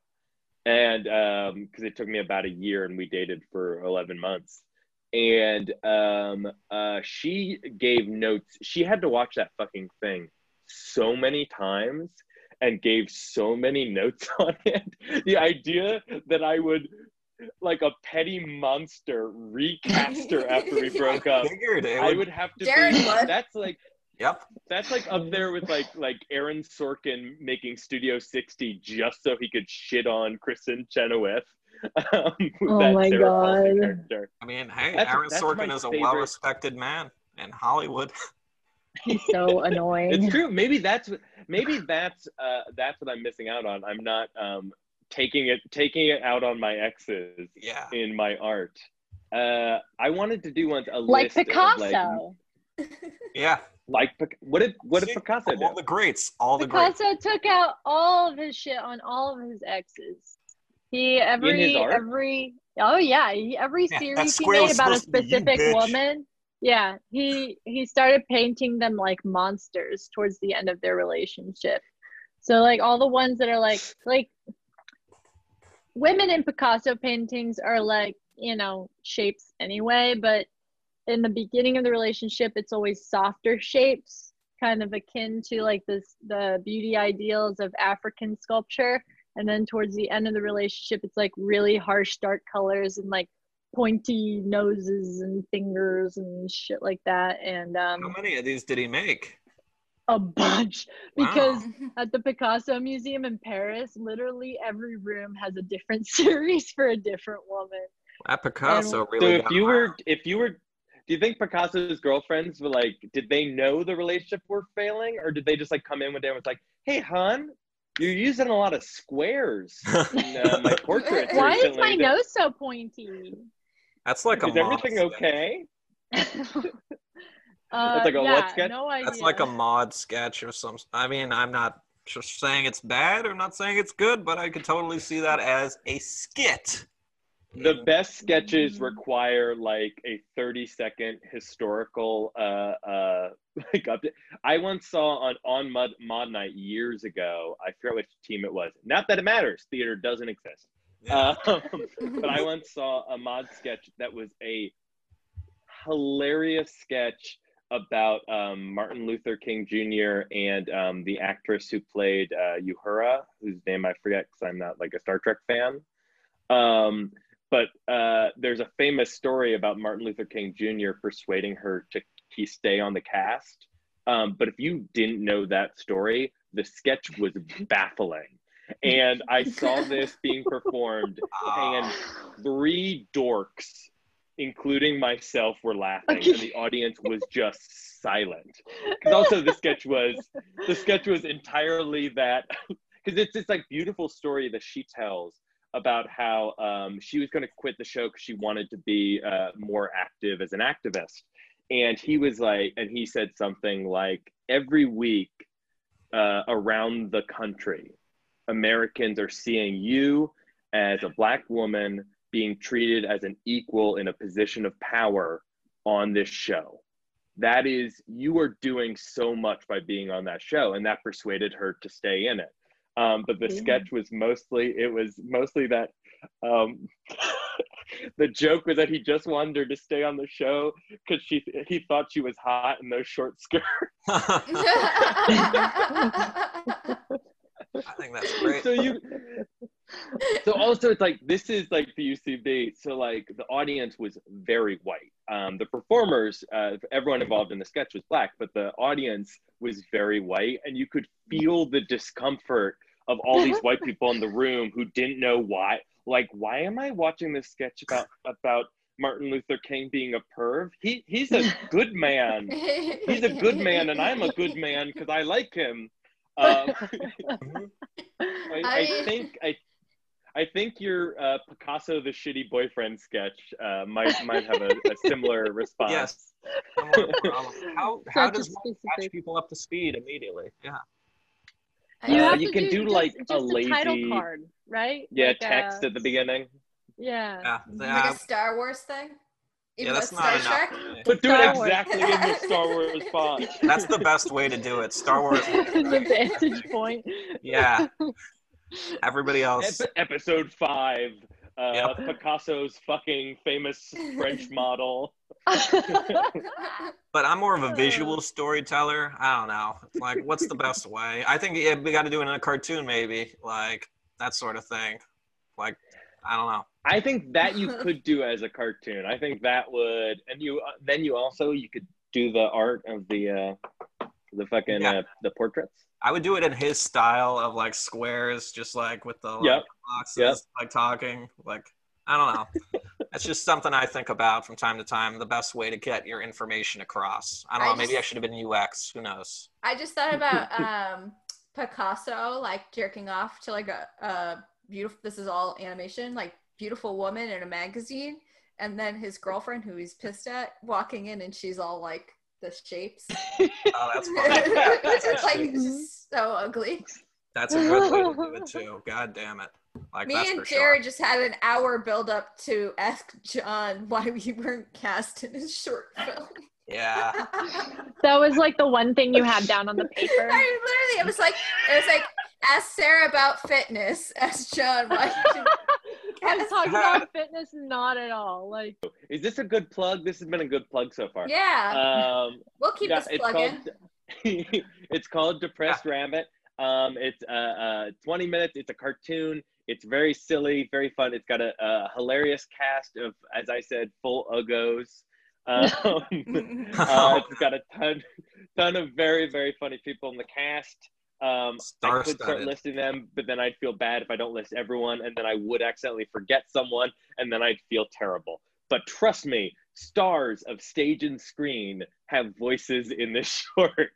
and because it took me about a year, and we dated for eleven months, and um, uh, she gave notes. She had to watch that fucking thing so many times and gave so many notes on it. The idea that I would like a petty monster recast her after we broke up. Figured it I would. would have to Jared be would. that's like Yep. that's like up there with like like Aaron Sorkin making Studio 60 just so he could shit on Kristin Chenoweth. Um, Oh my Sarah God. character. I mean, hey, That's- Aaron that's Sorkin my is a favorite- well-respected man in Hollywood. He's so annoying. It's true. Maybe that's maybe that's uh that's what I'm missing out on. I'm not um taking it taking it out on my exes Yeah. in my art. Uh I wanted to do once a like list of, Picasso. Yeah. like what did what did See, Picasso All do? the greats. All the greats. Picasso took out all of his shit on all of his exes. He every art? every oh yeah he, every Yeah, series he made about a supposed you, specific woman. Yeah, he he started painting them like monsters towards the end of their relationship. So like all the ones that are like like women in Picasso paintings are like, you know, shapes anyway, but in the beginning of the relationship it's always softer shapes, kind of akin to like this the beauty ideals of African sculpture. And then towards the end of the relationship it's like really harsh dark colors and like pointy noses and fingers and shit like that. And um, How many of these did he make? a bunch Wow. because at the Picasso Museum in Paris, literally every room has a different series for a different woman. At Picasso So really. if you were, if you were, do you think Picasso's girlfriends were like, did they know the relationship were failing, or did they just like come in one day and was like, "Hey, hon, you're using a lot of squares in uh, my portrait." Why is my nose so pointy? That's like a Is everything Maude sketch. okay? uh, like a what sketch? No idea. That's like a Maude sketch or some. I mean, I'm not just saying it's bad or not saying it's good, but I could totally see that as a skit. The best sketches Mm. require like a 30 second historical uh uh like update. I once saw on on Maude, Maude Night years ago. I forget which team it was. Not that it matters. Theater doesn't exist. Yeah. Um, but I once saw a Maude sketch that was a hilarious sketch about um, Martin Luther King Jr. and um, the actress who played uh, Uhura, whose name I forget because I'm not like a Star Trek fan. Um, but uh, there's a famous story about Martin Luther King Jr. persuading her to he stay on the cast. Um, but if you didn't know that story, the sketch was baffling. And I saw this being performed, and Ah, three dorks, including myself, were laughing, Okay. and the audience was just silent. Because also the sketch was the sketch was entirely that because it's this like beautiful story that she tells about how um, she was going to quit the show because she wanted to be uh, more active as an activist, and he was like, and he said something like, every week uh, around the country, Americans are seeing you as a black woman being treated as an equal in a position of power on this show. That is, you are doing so much by being on that show, and that persuaded her to stay in it. Um, but the Yeah. sketch was mostly, it was mostly that um, the joke was that he just wanted her to stay on the show because she he thought she was hot in those short skirts. I think that's great. so you so also it's like this is like the ucb so like the audience was very white. Um, the performers uh, everyone involved in the sketch was black but the audience was very white and you could feel the discomfort of all these white people in the room who didn't know why. Like why am i watching this sketch about about martin luther king being a perv? He he's a good man. He's a good man and i'm a good man because i like him um, I, I I think I, I think your uh, Picasso the shitty boyfriend sketch uh, might might have a, a similar response. Yes. How how Such does one catch people up to speed immediately? Yeah. You Uh, have you to can do, do, just, like, just a title lazy- card, right? Yeah, Like, text uh, at the beginning. Yeah. Yeah. like a Star Wars thing. Yeah, that's though not Star enough. Trek. for. But do Star it Wars. exactly in the Star Wars font. That's the best way to do it. Star Wars. the vantage point. Yeah. Everybody else. Ep- episode five. Uh, Yep. Picasso's fucking famous French model. But I'm more of a visual storyteller. I don't know. Like, what's the best way? I think yeah, we got to do it in a cartoon, maybe, like that sort of thing. Like, I don't know. I think that you could do as a cartoon. I think that would, and you uh, then you also you could do the art of the uh, the fucking Yeah. uh, the portraits. I would do it in his style of like squares, just like with the like, Yep. boxes, Yep. like talking. Like, I don't know. That's just something I think about from time to time. The best way to get your information across. I don't I know. Maybe I should have been UX. Who knows? I just thought about um Picasso like jerking off to like a, a beautiful this is all animation, like beautiful woman in a magazine, and then his girlfriend who he's pissed at walking in and she's all like the shapes. Oh, that's funny. it's like just so ugly. That's a good way to do it too. God damn it. Like Me and for Jared sure. just had an hour build up to ask Jon why we weren't cast in his short film. Yeah. That was like the one thing you had down on the paper. I literally, it was like, it was like, ask Sarah about fitness. Ask Jon why. you didn't I was talking about fitness, not at all. Like, Is this a good plug? This has been a good plug so far. Yeah, Um, we'll keep yeah, this it's plug called, it's called Depressed Rabbit. Um, it's uh, uh, 20 minutes. It's a cartoon. It's very silly, very fun. It's got a, a hilarious cast of, as I said, full uggos. Um, uh, it's got a ton, ton of very, very funny people in the cast. Um, I could start listing them, but then I'd feel bad if I don't list everyone, and then I would accidentally forget someone, and then I'd feel terrible. But trust me, stars of stage and screen have voices in this short.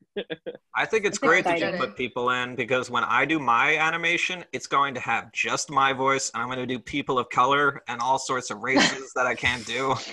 I think it's That's great that you exciting. put people in because when I do my animation, it's going to have just my voice, and I'm going to do people of color and all sorts of races that I can't do.